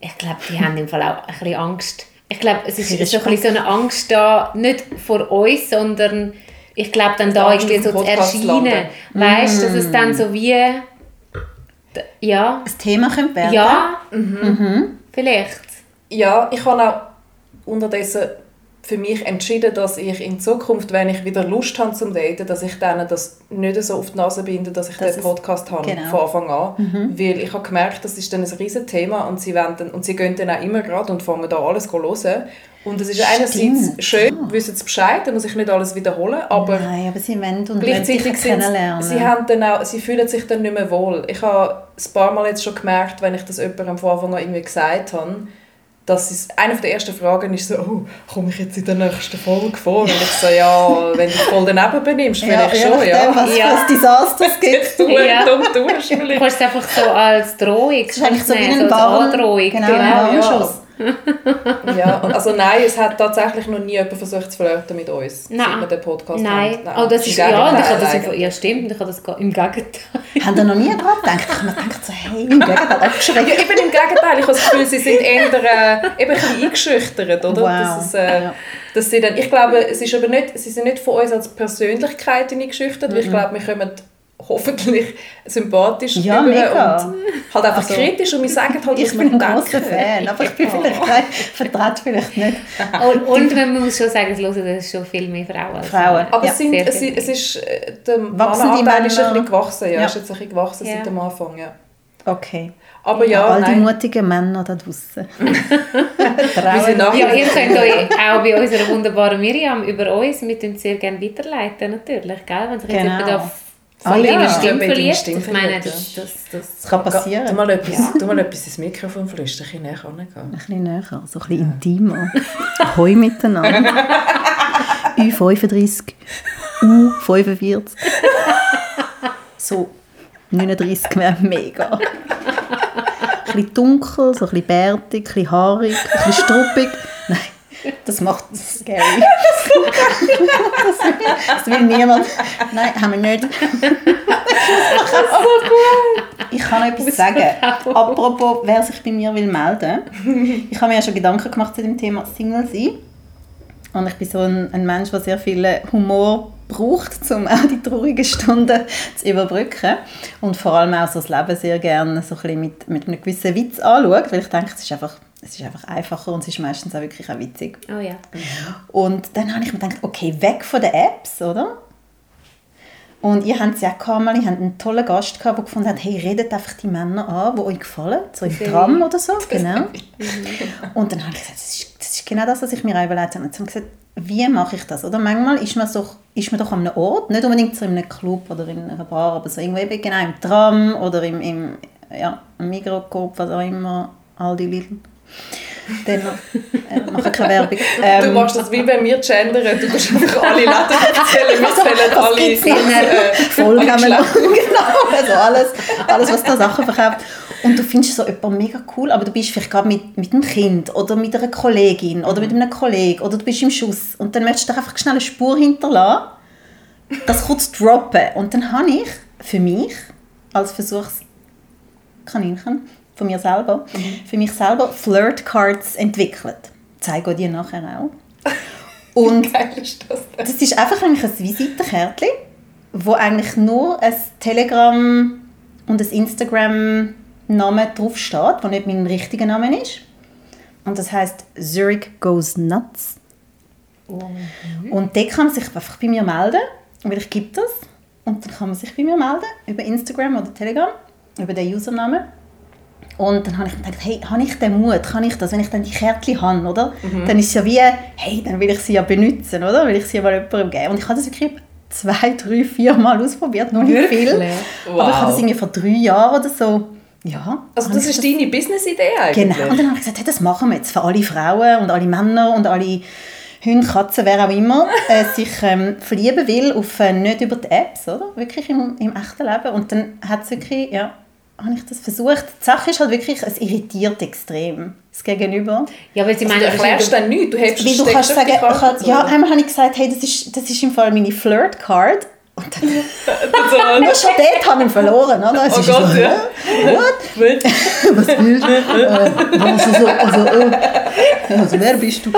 ich glaube, die haben im Fall auch ein bisschen Angst. Ich glaube, es ist so, ein bisschen so eine Angst da, nicht vor uns, sondern ich glaube dann da irgendwie so zu erscheinen. Weißt du, dass es dann so wie... Ja, Das Thema könnte werden. ja, Mhm. vielleicht. Ja, ich habe auch unterdessen für mich entschieden, dass ich in Zukunft, wenn ich wieder Lust habe zum Daten, dass ich denen das nicht so auf die Nase binde, dass ich Das den ist- Podcast habe genau. von Anfang an. Weil ich habe gemerkt, das ist dann ein riesen Thema und sie, dann, und sie gehen dann auch immer gerade und fangen da alles zu hören. Und es ist einerseits Stimmt, schön, ja. wissen sie Bescheid, dann muss ich nicht alles wiederholen, aber Nein, aber sie wollen und Gleichzeitig sind sie, haben dann auch, sie fühlen sich dann nicht mehr wohl. Ich habe ein paar Mal jetzt schon gemerkt, wenn ich das jemandem von Anfang an irgendwie gesagt habe, dass es, eine der ersten Fragen ist so, oh, komme ich jetzt in der nächsten Folge vor? Und ich so, ja, wenn du voll daneben benimmst, vielleicht je schon, ja. was Ja. für ein Desaster es gibt. Du Ja. dumm tust Du vielleicht. kannst es einfach so als Drohung Das ist eigentlich so wie ein Warn, Androhung. genau, genau. ja. Ja, und also nein, es hat tatsächlich noch nie jemand versucht zu flirten mit uns, Nein. seit wir den Podcast Nein, haben. oh, das ist, ja, und ich habe das im, eigentlich. ja stimmt, ich habe das im Gegenteil. Haben ihr noch nie dran gedacht? Ich habe mir gedacht, so, hey, im Gegenteil, Ja, abgeschreckt. eben im Gegenteil. Ich habe das Gefühl, sie sind eher äh, eben ein bisschen eingeschüchtert, oder? Wow. Dass es, äh, Ja. dass sie, dann, ich glaube, es ist aber nicht, sie sind nicht von uns als Persönlichkeiten eingeschüchtert, weil ich glaube, wir kommen hoffentlich sympathisch Ja, mega. und halt einfach Also, kritisch und wir sagen halt, was Ich bin ein großer. Fan, aber ich bin vielleicht nein, vertrete vielleicht nicht. Und, und man muss schon sagen, es hören das schon viel mehr Frauen. als Frauen. Aber Ja, es, sind, es, es ist, äh, der Wachsen die Männeranteil ist ein bisschen gewachsen, ja, Ja. ist jetzt ein bisschen gewachsen Ja. seit dem Anfang, ja. Okay. Aber ja, All die mutigen Männer da draußen. Wir sind nachher- Ja, ihr könnt euch auch bei unserer wunderbaren Miriam über uns, wir tun sehr gerne weiterleiten, natürlich, gell? Wenn sich jetzt Genau. jemand auf Ah, ja. deine Stimme verliert, Stimme ich meine, das, das, das Das kann Du passieren. mal etwas, du mal etwas ins Mikrofon flüstern, ein bisschen näher rangehen. Ein bisschen näher, so ein bisschen intimer. Hoi miteinander. U35, U45. So 39 wäre mega. Ein bisschen dunkel, so ein bisschen bärtig, ein bisschen haarig, ein bisschen struppig. Nein, das macht es scary. Das will, das will niemand. Nein, haben wir nicht. Ich kann noch etwas sagen. Apropos, wer sich bei mir will melden. Ich habe mir ja schon Gedanken gemacht zu dem Thema Single sein. Und ich bin so ein, ein Mensch, der sehr viel Humor braucht, um auch die traurigen Stunden zu überbrücken. Und vor allem auch so das Leben sehr gerne so ein bisschen mit, mit einem gewissen Witz anschaut, weil ich denke, es ist einfach, es ist einfach einfacher und es ist meistens auch wirklich auch witzig. Oh ja. Und dann habe ich mir gedacht, okay, weg von den Apps, oder? Und ihr habt es ja auch gehabt, mal, ihr habt einen tollen Gast gehabt, der gefunden hat, hey, redet einfach die Männer an, die euch gefallen, so im Tram oder so, genau. Und dann habe ich gesagt, das ist, das ist genau das, was ich mir auch überlegt habe. Und dann habe ich gesagt, wie mache ich das? Oder manchmal ist man, so, ist man doch an einem Ort, nicht unbedingt so in einem Club oder in einer Bar, aber so irgendwo eben genau im Tram oder im, im ja, Migrocoop, was auch immer, Aldi Lidl. Dann äh, mache keine Werbung. Du Ähm, machst das wie wenn wir gendern, du kannst einfach alle Läden erzählen, wir zählen was alle gibt's äh, Folge alle haben wir noch, Geschlechter. genau, also alles, alles, was da Sachen verkauft. Und du findest so jemanden mega cool, aber du bist vielleicht gerade mit, mit einem Kind oder mit einer Kollegin oder mit einem Kollegen oder du bist im Schuss und dann möchtest du einfach schnell eine Spur hinterlassen, das kurz droppen. Und dann habe ich für mich als Versuchskaninchen von mir selber, für mich selber Flirt-Cards entwickelt. Zeige ich dir nachher auch. Und Geil ist das denn? das ist einfach eigentlich ein Visitenkärtchen, wo eigentlich nur ein Telegram und ein Instagram-Name draufsteht, wo nicht mein richtiger Name ist. Und das heißt Zurich Goes Nuts. Und dort kann man sich einfach bei mir melden, weil ich gebe das. Und dann kann man sich bei mir melden, über Instagram oder Telegram, über den Usernamen. Und dann habe ich mir gedacht, hey, habe ich den Mut, kann ich das, wenn ich dann die Kärtchen habe, oder? Dann ist es ja wie, hey, dann will ich sie ja benutzen, oder? Will ich sie ja mal jemandem geben. Und ich habe das wirklich zwei, drei, vier Mal ausprobiert, noch nicht viel. Wirklich? Aber ich habe das Wow. irgendwie vor drei Jahren oder so, ja. Also das ist deine Business-Idee eigentlich? Genau. Und dann habe ich gesagt, hey, das machen wir jetzt für alle Frauen und alle Männer und alle Hunde, Katzen, wer auch immer, äh, sich ähm, verlieben will, auf, äh, nicht über die Apps, oder? Wirklich im, im echten Leben. Und dann hat es wirklich, ja, habe ich das versucht. Die Sache ist halt wirklich, es irritiert extrem das Gegenüber. Ja, weil sie Also, meinen, du erklärst dann nichts, du hebst Weil du kannst auf sagen, so, ja, einmal habe ich gesagt, hey, das ist, das ist im Fall meine Flirt-Card. Und dann, nur schon dort habe ich ihn verloren, oder? Es Oh Gott, so, ja. What? Was willst du? Äh, also, so, also, äh, also, wer bist du?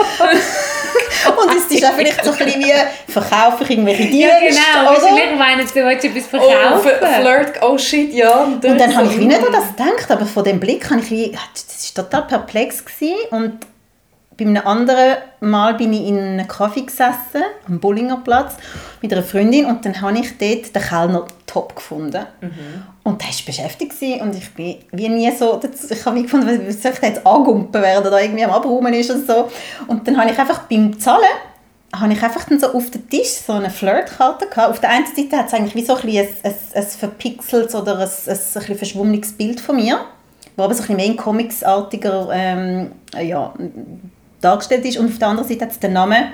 Und es ist auch vielleicht so ein bisschen wie, verkaufe ich irgendwelche Dienste, Ja, genau. oder? Wahrscheinlich meinen sie, du willst etwas Oh, verkaufen. F- Flirt, oh shit, ja. Und, Und dann habe ich wie nicht an das gedacht, aber von dem Blick habe ich wie, das war total perplex gewesen. und bei einem anderen Mal bin ich in einem Kaffee gesessen, am Bullingerplatz, mit einer Freundin und dann habe ich dort den Kellner top gefunden. Und der war beschäftigt und ich bin wie nie so, ich habe wie gefunden, wie soll ich jetzt angumpen, während er da irgendwie am Abräumen ist und so. Und dann habe ich einfach beim Zahlen habe ich einfach dann so auf dem Tisch so eine Flirtkarte gehabt. Auf der einen Seite hat es eigentlich wie so ein, bisschen ein, ein, ein verpixeltes oder ein, ein, ein verschwommenes Bild von mir, wo aber so ein bisschen mehr in comicsartiger ähm, ja, dargestellt ist. Und auf der anderen Seite hat es den Namen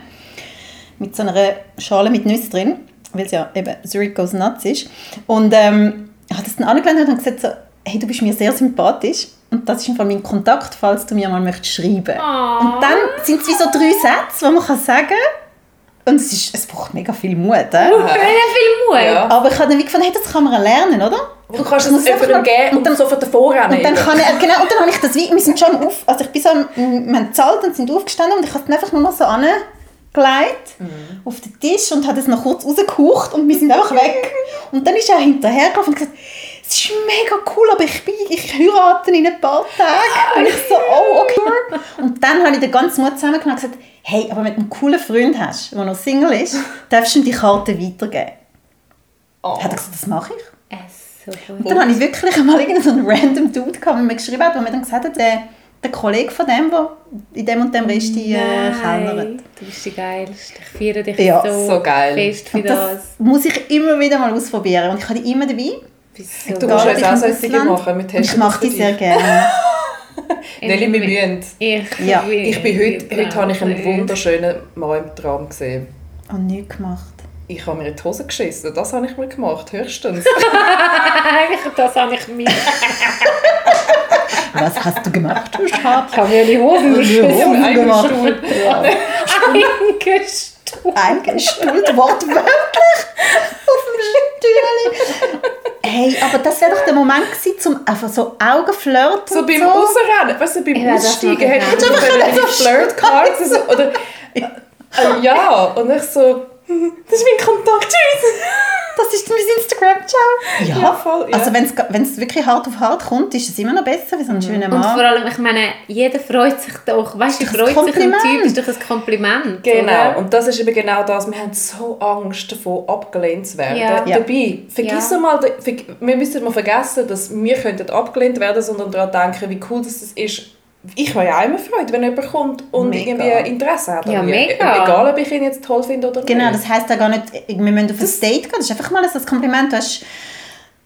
mit so einer Schale mit Nüsse drin, weil es ja eben Zurich Goes Nuts ist. Und ähm, ich habe das dann angewendet und gesagt so, hey, du bist mir sehr sympathisch. Und das ist einfach mein Kontakt, falls du mir mal möchtest schreiben. Ah. Und dann sind es wie so drei Sätze, die man kann sagen kann. Und es, ist, es braucht mega viel Mut. Äh? Sehr viel Mut. Ja. Aber ich habe dann wie gefunden, hey, das kann man lernen, oder? Du kannst muss es jemandem einfach- geben und dann sofort davor rennen. Und dann, kann ich, genau, und dann habe ich das wie, wir sind schon auf, also ich bin so, am- wir haben gezahlt und sind aufgestanden und ich habe es einfach nur noch so angelegt auf den Tisch und habe es noch kurz rausgehaucht und wir sind einfach weg. Und dann ist er hinterhergelaufen und gesagt, es ist mega cool, aber ich, bin, ich heirate in ein paar Tagen. Und ich so, oh, okay. Und dann habe ich den ganzen Mut zusammengenommen und gesagt, hey, aber wenn du einen coolen Freund hast, der noch Single ist, darfst du ihm die Karte weitergeben. Oh. Hat er gesagt, das mache ich. So Und gut. dann hatte ich wirklich einmal irgendeinen so einen random Dude, gehabt, der mir geschrieben hat, der mir dann gesagt hat, der, der Kollege von dem, der in dem und dem Rest äh, kellnert. Nein, du bist die Geilste. Ich feiere dich Ja, so, so geil. fest für Und das. das muss ich immer wieder mal ausprobieren. Und ich habe die immer dabei. So Du musst jetzt auch Ausland- machen. Und testen ich mache die sehr gerne. Nelly, wir müssen. Ich, Ja, bin- Ich bin heute, heute habe ich einen wunderschönen Mann im Traum gesehen. Und nichts gemacht. Ich habe mir in die Hose geschissen. Das habe ich mir gemacht, höchstens. Eigentlich, das habe ich mir. Was hast du gemacht? Ich habe mir die Hosen geschissen. Hosen gemacht. Eingestuhlt. Wortwörtlich auf dem Stühle. Hey, aber das wäre doch der Moment gewesen, um einfach so Augenflirten So beim so. Rausrennen, weißt du, beim Ja, Aussteigen mache ich hätte ich auch. so Flirt-Cards so, oder äh, ja, und ich so, das ist mein Kontakt, tschüss. Das ist mein Instagram, ciao. Ja, Ja, voll, ja. Also wenn es wirklich hart auf hart kommt, ist es immer noch besser wie so ein schöner Und Mann. vor allem, ich meine, jeder freut sich doch. Weißt du, freut sich ein. Typ, ist doch ein Kompliment. Genau, Oder? und das ist eben genau das. Wir haben so Angst davon, abgelehnt zu werden. Ja. Dabei, vergiss Ja. mal, wir müssen mal vergessen, dass wir könnten abgelehnt werden, sondern daran denken, wie cool das ist. Ich habe ja auch immer Freude, wenn jemand kommt und Mega. irgendwie Interesse hat. Ja, mega. Egal, ob ich ihn jetzt toll finde oder Genau, nicht. das heisst ja gar nicht, wir müssen auf ein Date gehen. Das ist einfach mal ein Kompliment. Du hast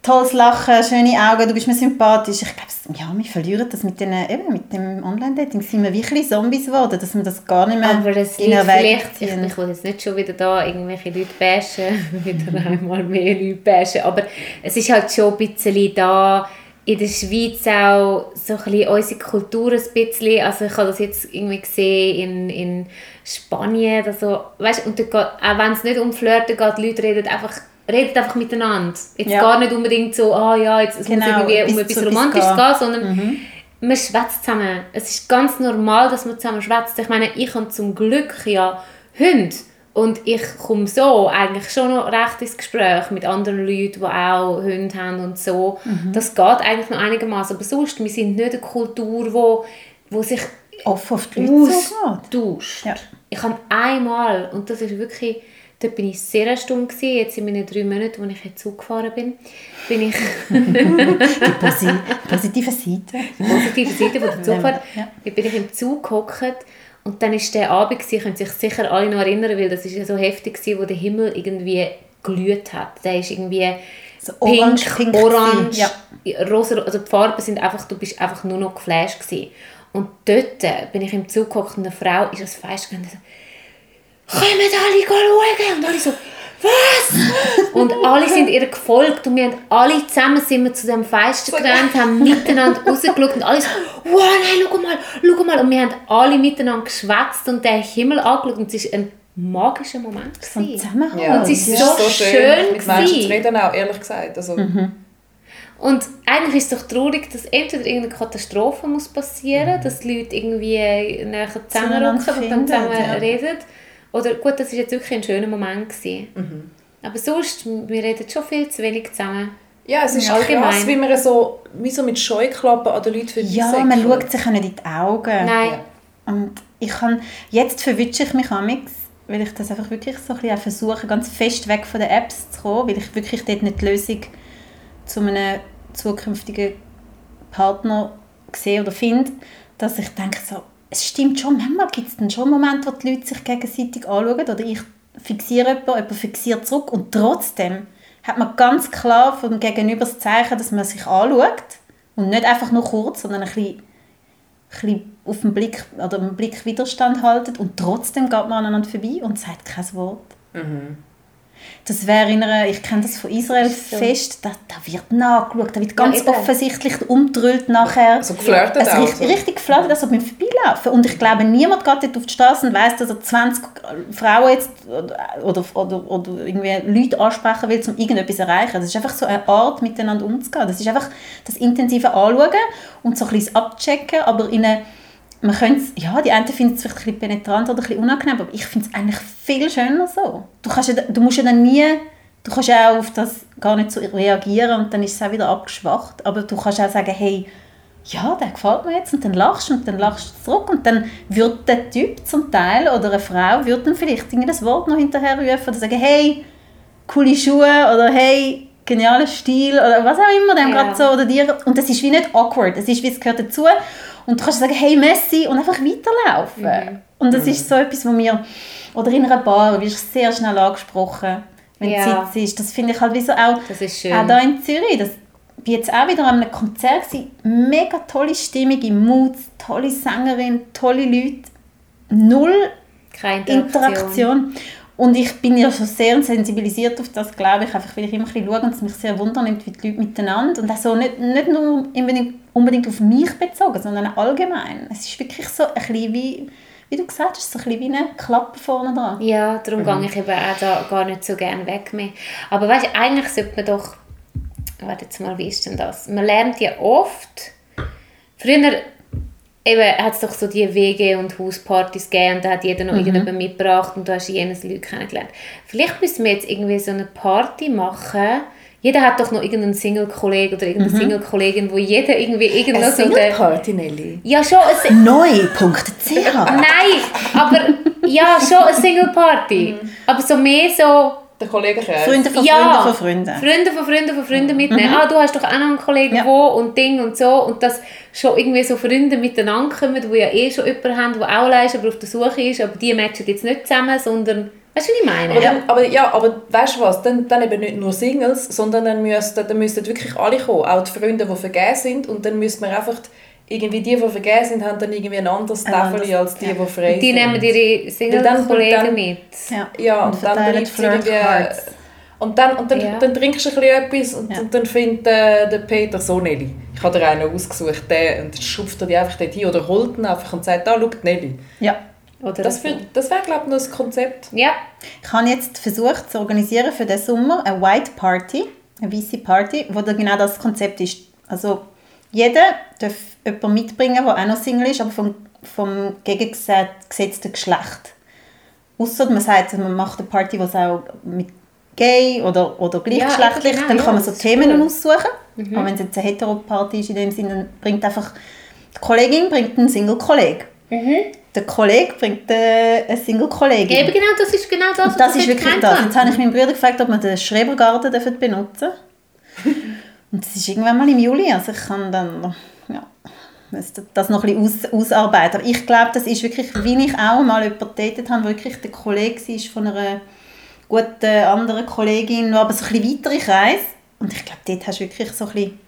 tolles Lachen, schöne Augen, du bist mir sympathisch. Ich glaube, ja, wir verlieren das mit, den, eben, mit dem Online-Dating. Sind wir wirklich Zombies geworden, dass wir das gar nicht mehr Aber es in liegt Erwägung vielleicht, ich, ich will jetzt nicht schon wieder da irgendwelche Leute bashen, wieder einmal mehr Leute bashen, aber es ist halt schon ein bisschen da, in der Schweiz auch so ein bisschen unsere Kultur ein bisschen, also ich habe das jetzt irgendwie gesehen in, in Spanien, also, weißt, und geht, auch wenn es nicht um Flirten geht, die Leute reden einfach redet einfach miteinander. Jetzt Ja. gar nicht unbedingt so, ah ja, jetzt es Genau, muss irgendwie um etwas Romantisches gehen. gehen, sondern man schwätzt zusammen. Es ist ganz normal, dass man zusammen schwätzt. Ich meine, ich habe zum Glück ja Hunde. Und ich komme so eigentlich schon noch recht ins Gespräch mit anderen Leuten, die auch Hunde haben und so. Das geht eigentlich noch einigermaßen. Aber sonst, wir sind nicht eine Kultur, wo, wo sich Offen auf die Leute austauscht. Ja. Ich habe einmal, und das ist wirklich, dort bin ich sehr erstaunt gewesen, jetzt in meinen drei Monaten, als ich jetzt Zug gefahren bin, bin ich Die posi positive Seite. positive Seite von der Zugfahrt. Ja. Da bin ich im Zug gehockt und dann war der Abend, gewesen, können sich sicher alle noch erinnern, weil das ist ja so heftig gewesen, wo der Himmel irgendwie glüht hat. Der ist irgendwie So orange, pink, pink orange, gewesen, rosa, also die Farben sind einfach, du bist einfach nur noch geflasht gewesen. Und dort bin ich im Zug gehockt und eine Frau ist als Fest gegangen und so, «Kommt alle schauen!» Und alle so was? Und alle sind ihr gefolgt und wir haben alle zusammen sind wir zu dem Fenster gerannt, haben miteinander rausgeschaut und alle so, wow, nein, schau mal, schau mal. Und wir haben alle miteinander geschwätzt und den Himmel angeschaut und es war ein magischer Moment. So gewesen. Zusammenhang. Ja, Und es ist das so schön mit Menschen zu reden auch, ehrlich gesagt. Also, Und eigentlich ist es doch traurig, dass entweder irgendeine Katastrophe muss passieren, dass die Leute irgendwie näher zusammenrücken und dann zusammen ja. reden. Oder gut, das war jetzt wirklich ein schöner Moment. Gewesen. Aber sonst, wir reden schon viel zu wenig zusammen. ja, es ist Allgemein. krass, wie man so, wie so mit Scheuklappen an den Leuten Ja, vorbeisäckelt. man schaut sich auch nicht in die Augen. Nein. Ja. Und ich kann, jetzt verwünsche ich mich amix, weil ich das einfach wirklich so ein bisschen versuche, ganz fest weg von den Apps zu kommen, weil ich wirklich dort nicht die Lösung zu einem zukünftigen Partner sehe oder finde, dass ich denke so, es stimmt schon, manchmal gibt es dann schon Momente, wo die Leute sich gegenseitig anschauen oder ich fixiere jemanden, jemand fixiert zurück und trotzdem hat man ganz klar vom Gegenüber das Zeichen, dass man sich anschaut und nicht einfach nur kurz, sondern ein bisschen bisschen auf den Blick oder einen Blick Widerstand haltet und trotzdem geht man aneinander vorbei und sagt kein Wort. Das wäre in einer, ich kenne das von Israel so. fest, da, da wird nachgeschaut, da wird ganz eben. offensichtlich umdrüllt nachher. So geflirtet also richtig, so. richtig geflirtet, als ob wir vorbeilaufen. Und ich glaube, niemand geht dort auf die Straße und weiss, dass er 20 Frauen jetzt oder, oder, oder, irgendwie Leute ansprechen will, um irgendetwas zu erreichen. Das ist einfach so eine Art, miteinander umzugehen. Das ist einfach das intensive Anschauen und so ein bisschen Abchecken, aber in eine man könnte ja, die einen finden es vielleicht ein bisschen penetrant oder ein bisschen unangenehm, aber ich finde es eigentlich viel schöner so. Du, kannst ja, du musst ja dann nie, du kannst ja auch auf das gar nicht so reagieren und dann ist es auch wieder abgeschwacht, aber du kannst auch sagen, hey, ja, der gefällt mir jetzt und dann lachst du und dann lachst du zurück und dann wird der Typ zum Teil oder eine Frau wird dann vielleicht irgendein Wort noch hinterher rufen oder sagen, hey, coole Schuhe oder hey, genialer Stil oder was auch immer dem Ja. gerade so oder dir und das ist wie nicht awkward, es ist wie es gehört dazu und du kannst sagen, hey Messi und einfach weiterlaufen. Mhm. Und das ist so etwas, wo mir, oder in einer Bar wirst du sehr schnell angesprochen, wenn Ja. du sitzt. Das finde ich halt wie so auch, Das ist schön. auch da in Zürich, das bin jetzt auch wieder an einem Konzert gewesen. mega tolle Stimmung im Mut, tolle Sängerin, tolle Leute, null Interaktion. Interaktion. Und ich bin ja schon sehr sensibilisiert auf das, glaube ich, einfach weil ich immer ein bisschen schaue und es mich sehr wundernimmt, wie die Leute miteinander und auch so nicht, nicht nur unbedingt, unbedingt auf mich bezogen, sondern allgemein. Es ist wirklich so ein bisschen wie, wie du gesagt hast, so ein bisschen wie eine Klappe vorne dran. Ja, darum gehe ich eben auch da gar nicht so gerne weg mehr. Aber weißt du, eigentlich sollte man doch... Warte jetzt mal, wie ist denn das? Man lernt ja oft... Früher eben, hat es doch so die WG- und Hauspartys gegeben und da hat jeder noch irgendjemanden mitgebracht und du hast jenes Leute kennengelernt. Vielleicht müssen wir jetzt irgendwie so eine Party machen. Jeder hat doch noch irgendeinen Single-Kollegen oder irgendeine Single-Kollegin, wo jeder irgendwie irgendwo Eine Single-Party, Nelly. Ja, schon ein Neu.ch Nein, aber ja, schon eine Single-Party. Aber so mehr so... Der Kollegenkreis. Freunde von ja, Freunden von Freunden. Freunde von Freunden von Freunden mitnehmen. Ah, du hast doch auch noch einen Kollegen, Ja. wo und Ding und so. Und dass schon irgendwie so Freunde miteinander kommen, die ja eh schon jemanden haben, der auch ist, aber auf der Suche ist. Aber die matchen jetzt nicht zusammen, sondern... Weißt du, wie ich meine? Aber, dann, aber ja, aber weißt du was? Dann, dann eben nicht nur Singles, sondern dann müssten, dann müssten wirklich alle kommen. Auch die Freunde, die vergeben sind. Und dann müsste man einfach irgendwie die, die vergeben sind, haben dann irgendwie ein anderes anderes, als die, ja. die frei Und die sind. nehmen ihre dann- Single-Kollegen dann- mit. Ja, Ja, und, dann verteilen bleibt irgendwie... Hearts. Und dann, und dann, Ja. dann trinkst du ein bisschen etwas und, Ja. und dann findet äh, der Peter so Nelly. Ich habe dir einen ausgesucht, den, und dann schupft er die einfach dort hin oder holt ihn einfach und sagt, da, schau, die Nelly. Ja. Oder Das, das wäre, glaube ich, noch ein Konzept. Ja, Ich habe jetzt versucht zu organisieren für den Sommer eine White Party, eine weiße Party, wo da genau das Konzept ist. Also jeder darf jemanden mitbringen, der auch noch Single ist, aber vom, vom gegengesetzten Geschlecht. Ausser man sagt, man macht eine Party, die auch mit gay oder, oder gleichgeschlechtlich, eben genau, dann ja, kann man so Themen cool. aussuchen. Aber wenn es jetzt eine Hetero-Party ist in dem Sinne, dann bringt einfach die Kollegin bringt einen Single-Kollegen. Der Kollege bringt äh, eine Single-Kollegin. eben genau, das ist genau das, Und das ist wirklich das. Jetzt habe ich meinen Bruder gefragt, ob wir den Schrebergarten dürfen benutzen Und das ist irgendwann mal im Juli. Also ich kann dann ja, müsste das noch ein bisschen aus, ausarbeiten. Aber ich glaube, das ist wirklich, wie ich auch mal jemanden datet habe, wo wirklich der Kollege war von einer guten anderen Kollegin, aber so ein bisschen weitere Kreis. Und ich glaube, dort hast du wirklich so ein bisschen...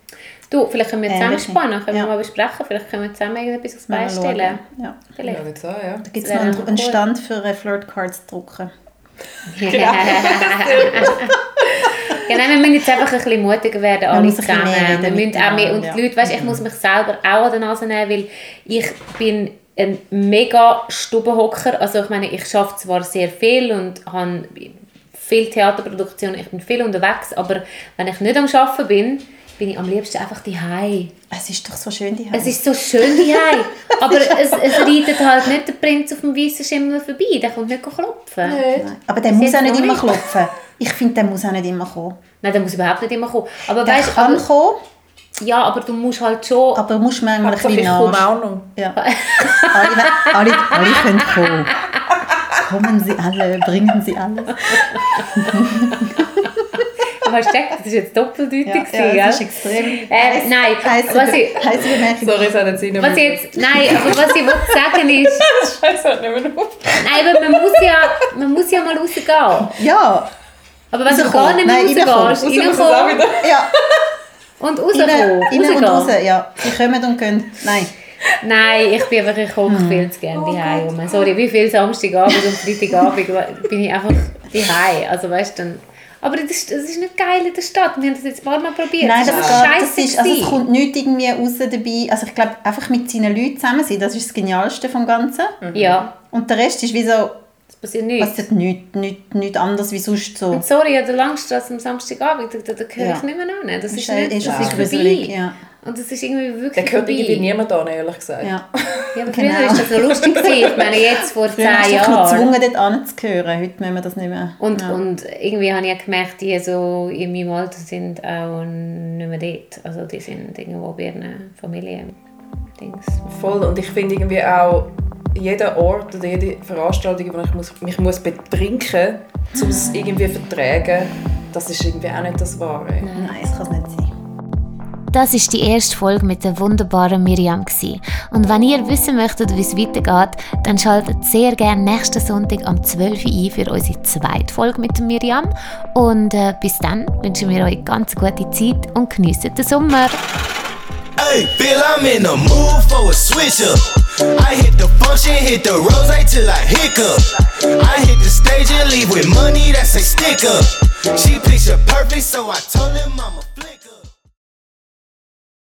Du, vielleicht können wir zusammen spannen, können Ja. wir mal besprechen, vielleicht können wir zusammen irgendetwas aufs Bein stellen. Ja. Vielleicht. Ja, so, ja. Da gibt es noch einen, einen. Stand für äh, Flirt-Cards zu drucken. Genau. Nein, wir müssen jetzt einfach ein bisschen mutiger werden, alle zusammen. Wir müssen auch mehr, und die. Leute, weißt, ich muss mich selber auch an der Nase nehmen, weil ich bin ein mega Stubenhocker. Also ich meine, ich arbeite zwar sehr viel und habe viel Theaterproduktion, ich bin viel unterwegs, aber wenn ich nicht am Arbeiten bin, bin ich am liebsten einfach daheim. Es ist doch so schön, die Es ist so schön daheim, aber es, es reitet halt nicht der Prinz auf dem weißen Schimmel vorbei, der kommt nicht klopfen. Nicht. Aber der Das muss auch nicht immer klopfen. Ich finde, der muss auch nicht immer kommen. Nein, der muss überhaupt nicht immer kommen. Aber Der weißt, kann aber, kommen, ja, aber du musst halt schon aber du musst manchmal ein Hauptsache, bisschen ich nach. auch noch. Ja. alle, alle, alle können kommen. Kommen Sie alle, bringen Sie alles. Du hast gedacht, das ist jetzt doppeldeutig. Ja, gewesen, ja, das ist extrem. Äh, nein, Heisse, was ich, heisse Bemerkung. Sorry, es hat jetzt nicht was ich jetzt, nein, aber was ich wollte sagen ist, Scheiße, hat nicht mehr auf. nein, aber man muss ja, man muss ja mal rausgehen. Ja, Aber wenn du gar nicht mehr rausgehst, wieder. ja. und rauskommen, rein und raus. Ja, sie kommen und gehen. Nein. Nein, ich bin einfach, ich hocke viel zu gerne daheim rum. Sorry, wie viel Samstagabend und Freitagabend bin ich einfach daheim. Also weißt du, dann... Aber das, ist- das ist nicht geil in der Stadt. Wir haben das jetzt ein paar Mal probiert. Nein, das das, ist geht, scheiße das ist, also es kommt nichts irgendwie raus dabei. Also ich glaube, einfach mit seinen Leuten zusammen sein, das ist das Genialste vom Ganzen. Ja, Und der Rest ist wie so, das passiert nichts. passiert nichts, nichts, nichts anderes wie sonst so. Und sorry, an der Langstrasse am Samstagabend, da, da, da gehöre Ja. ich nicht mehr an. Das ist, ist, nicht, ist das ist vorbei. gruselig. Ja. Und das ist irgendwie wirklich Der gehört vorbei. irgendwie niemand an, ehrlich gesagt. Ja. Ja, aber Genau. früher war das so lustig. gewesen. Ich meine, jetzt vor zehn du dich noch Jahren. gezwungen, dort anzuhören. Heute müssen wir das nicht mehr. Und, ja. und irgendwie habe ich auch gemerkt, die so in meinem Alter sind auch nicht mehr dort. Also die sind irgendwo bei ihren Familien. Dings. Voll. Und ich finde irgendwie auch, jeder Ort oder jede Veranstaltung, wo ich muss, mich muss betrinken muss, um es irgendwie zu vertragen, das ist irgendwie auch nicht das Wahre. Nein, das kann es nicht sein. Das ist die erste Folge mit der wunderbaren Miriam. Und wenn ihr wissen möchtet, wie es weitergeht, dann schaltet sehr gerne nächsten Sonntag am 12 Uhr ein für unsere zweite Folge mit Miriam. Und äh, bis dann wünschen wir euch ganz gute Zeit und geniessen den Sommer. Hey, feel I'm in the mood for a switch up. I hit the function, hit the rose till I hiccup. I hit the stage and leave with money that's a stick up. She picture perfect, so I told him I'm a